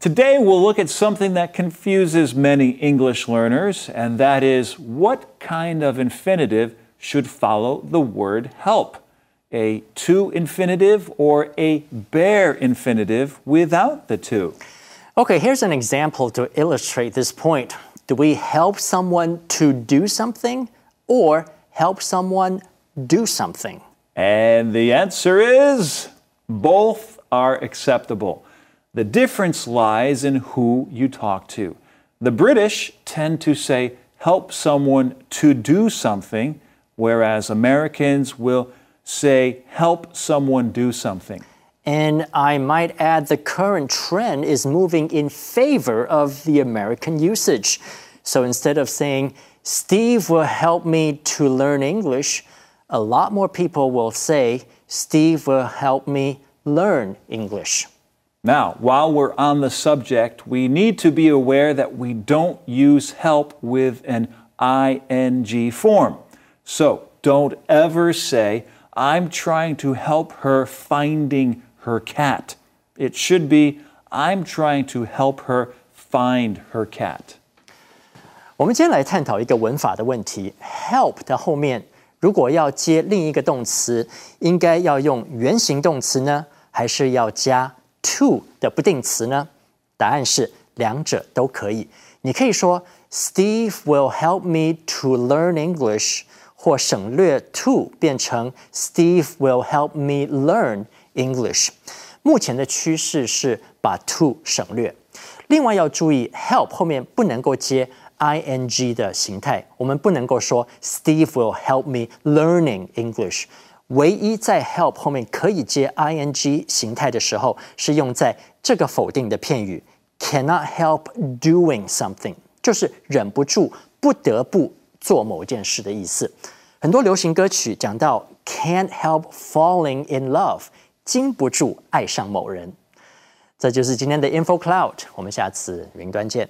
Today, we'll look at something that confuses many English learners, and that is what kind of infinitive should follow the word help? A to infinitive or a bare infinitive without the to? Okay, here's an example to illustrate this point. Do we help someone to do something or help someone do something? And the answer is both are acceptable. The difference lies in who you talk to. The British tend to say, help someone to do something, whereas Americans will say, help someone do something. And I might add the current trend is moving in favor of the American usage. So instead of saying, Steve will help me to learn English, a lot more people will say, Steve will help me learn English. Now, while we're on the subject, we need to be aware that we don't use help with an ing form. So don't ever say, I'm trying to help her finding her cat. It should be, I'm trying to help her find her cat. 我们今天来探讨一个文法的问题。help 的后面如果要接另一个动词，应该要用原形动词呢，还是要加 to 的不定词呢？答案是两者都可以。你可以说 Steve will help me to learn English，或省略 to 变成 Steve will help me learn English。目前的趋势是把 to 省略。另外要注意，help 后面不能够接 ing 的形态，我们不能够说 Steve will help me learning English。 唯一在 help 后面可以接 ing 形态的时候，是用在这个否定的片语 cannot help doing something，就是忍不住、不得不做某件事的意思。很多流行歌曲讲到 can't help falling in love，禁不住爱上某人。这就是今天的 info cloud，我们下次云端见。